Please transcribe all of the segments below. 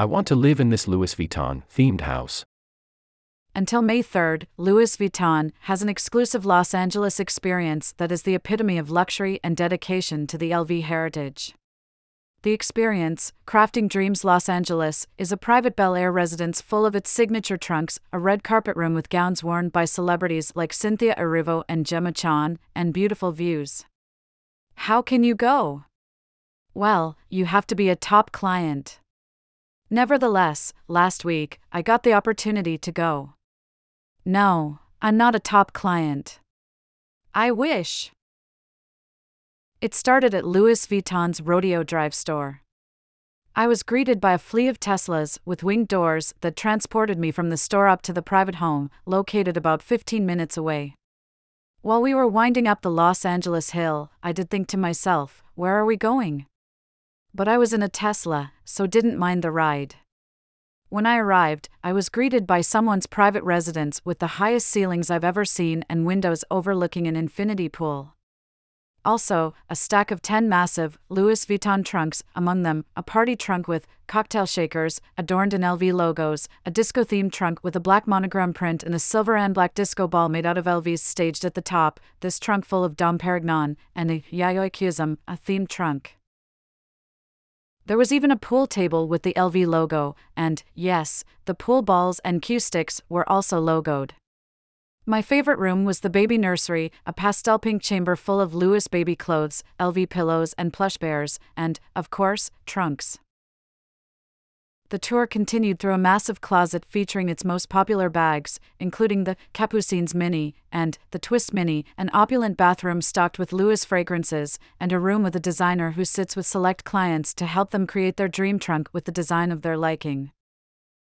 I want to live in this Louis Vuitton themed house. Until May 3rd, Louis Vuitton has an exclusive Los Angeles experience that is the epitome of luxury and dedication to the LV heritage. The experience, Crafting Dreams Los Angeles, is a private Bel Air residence full of its signature trunks, a red carpet room with gowns worn by celebrities like Cynthia Erivo and Gemma Chan, and beautiful views. How can you go? Well, you have to be a top client. Nevertheless, last week, I got the opportunity to go. No, I'm not a top client. I wish. It started at Louis Vuitton's Rodeo Drive store. I was greeted by a fleet of Teslas with winged doors that transported me from the store up to the private home, located about 15 minutes away. While we were winding up the Los Angeles Hill, I did think to myself, where are we going? But I was in a Tesla, so didn't mind the ride. When I arrived, I was greeted by someone's private residence with the highest ceilings I've ever seen and windows overlooking an infinity pool. Also, a stack of 10 massive Louis Vuitton trunks, among them, a party trunk with cocktail shakers adorned in LV logos, a disco themed trunk with a black monogram print, and a silver and black disco ball made out of LVs staged at the top, this trunk full of Dom Perignon, and a Yayoi Kusama themed trunk. There was even a pool table with the LV logo, and, yes, the pool balls and cue sticks were also logoed. My favorite room was the baby nursery, a pastel pink chamber full of Louis baby clothes, LV pillows, and plush bears, and, of course, trunks. The tour continued through a massive closet featuring its most popular bags, including the Capucines Mini and the Twist Mini, an opulent bathroom stocked with Louis fragrances, and a room with a designer who sits with select clients to help them create their dream trunk with the design of their liking.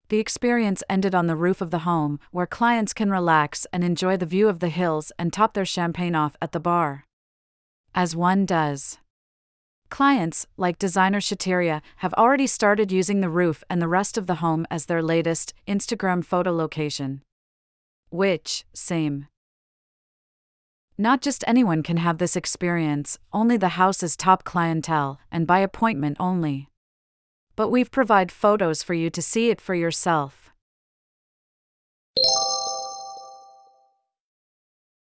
The experience ended on the roof of the home, where clients can relax and enjoy the view of the hills and top their champagne off at the bar. As one does. Clients, like designer Shateria, have already started using the roof and the rest of the home as their latest Instagram photo location. Which, same. Not just anyone can have this experience, only the house's top clientele, and by appointment only but we've provide photos for you to see it for yourself.